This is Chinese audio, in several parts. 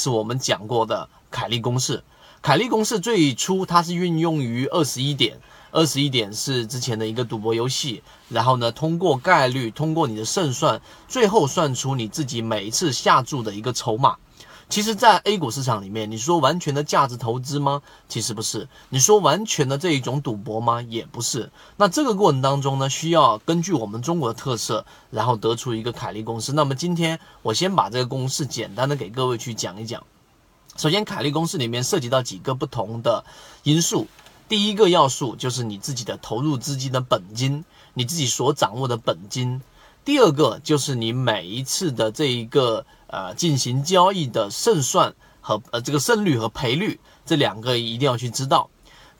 是我们讲过的凯利公式。凯利公式最初它是运用于二十一点，二十一点是之前的一个赌博游戏，然后呢，通过概率，通过你的胜算，最后算出你自己每一次下注的一个筹码。其实，在 A 股市场里面，你说完全的价值投资吗？其实不是。你说完全的这一种赌博吗？也不是。那这个过程当中呢，需要根据我们中国的特色，然后得出一个凯利公式。那么今天我先把这个公式简单的给各位去讲一讲。首先，凯利公式里面涉及到几个不同的因素。第一个要素就是你自己的投入资金的本金，你自己所掌握的本金。第二个就是你每一次的这一个呃进行交易的胜算和呃这个胜率和赔率这两个一定要去知道。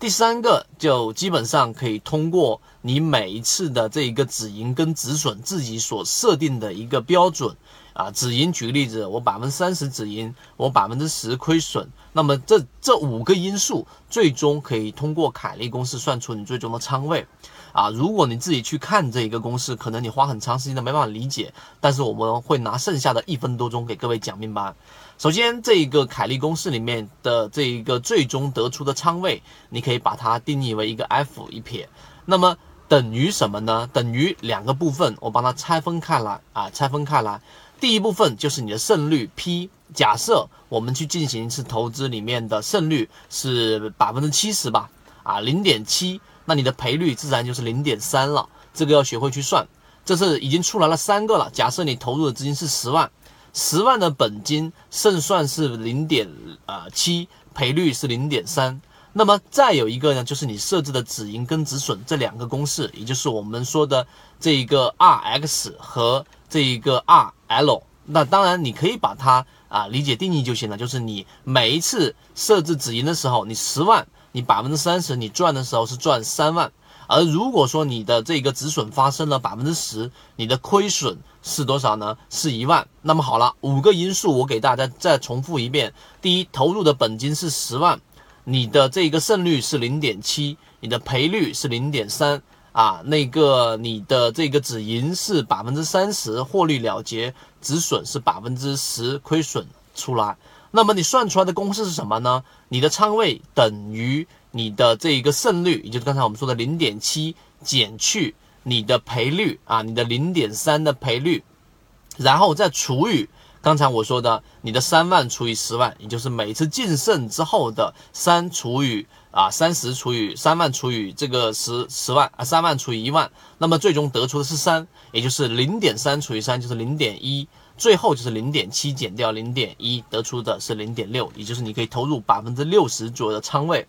第三个就基本上可以通过你每一次的这一个止盈跟止损自己所设定的一个标准啊，止盈举个例子，我百分之三十止盈，我百分之十亏损，那么这这五个因素最终可以通过凯利公式算出你最终的仓位。啊，如果你自己去看这一个公式，可能你花很长时间都没办法理解。但是我们会拿剩下的一分多钟给各位讲明白。首先，这一个凯利公式里面的这一个最终得出的仓位，你可以把它定义为一个 F 一撇。那么等于什么呢？等于两个部分，我把它拆分开来啊，拆分开来。第一部分就是你的胜率 P。假设我们去进行一次投资，里面的胜率是百分之七十吧，啊，零点七。那你的赔率自然就是零点三了，这个要学会去算。这是已经出来了三个了。假设你投入的资金是十万，十万的本金胜算是零点呃七，赔率是零点三。那么再有一个呢，就是你设置的止盈跟止损这两个公式，也就是我们说的这一个 Rx 和这一个 RL。那当然你可以把它啊理解定义就行了，就是你每一次设置止盈的时候，你十万。你百分之三十，你赚的时候是赚三万，而如果说你的这个止损发生了百分之十，你的亏损是多少呢？是一万。那么好了，五个因素我给大家再重复一遍：第一，投入的本金是十万，你的这个胜率是零点七，你的赔率是零点三啊，那个你的这个止盈是百分之三十，获利了结，止损是百分之十，亏损出来。那么你算出来的公式是什么呢？你的仓位等于你的这一个胜率，也就是刚才我们说的零点七减去你的赔率啊，你的零点三的赔率，然后再除以刚才我说的你的三万除以十万，也就是每次净胜之后的三除以啊三十除以三万除以这个十十万啊三万除以一万，那么最终得出的是三，也就是零点三除以三就是零点一。最后就是零点七减掉零点一，得出的是零点六，也就是你可以投入百分之六十左右的仓位。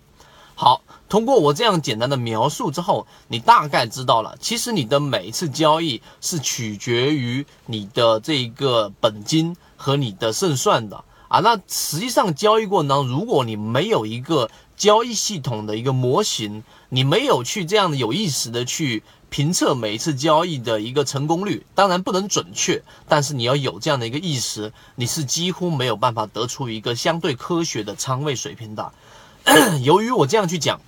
好，通过我这样简单的描述之后，你大概知道了，其实你的每一次交易是取决于你的这个本金和你的胜算的啊。那实际上交易过程当中，如果你没有一个交易系统的一个模型，你没有去这样的有意识的去。评测每一次交易的一个成功率，当然不能准确，但是你要有这样的一个意识，你是几乎没有办法得出一个相对科学的仓位水平的。由于我这样去讲，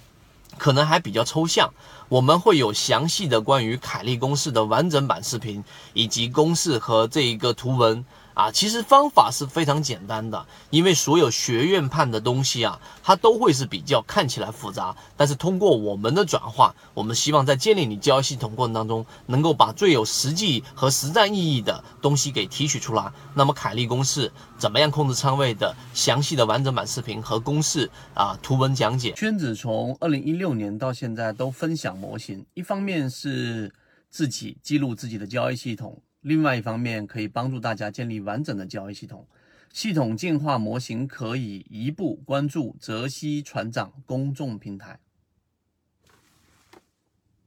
可能还比较抽象，我们会有详细的关于凯利公式的完整版视频，以及公式和这一个图文。啊，其实方法是非常简单的，因为所有学院派的东西啊，它都会是比较看起来复杂，但是通过我们的转化，我们希望在建立你交易系统过程当中，能够把最有实际和实战意义的东西给提取出来。那么凯利公式怎么样控制仓位的详细的完整版视频和公式啊图文讲解。圈子从二零一六年到现在都分享模型，一方面是自己记录自己的交易系统。另外一方面，可以帮助大家建立完整的交易系统。系统进化模型可以一步关注泽西船长公众平台。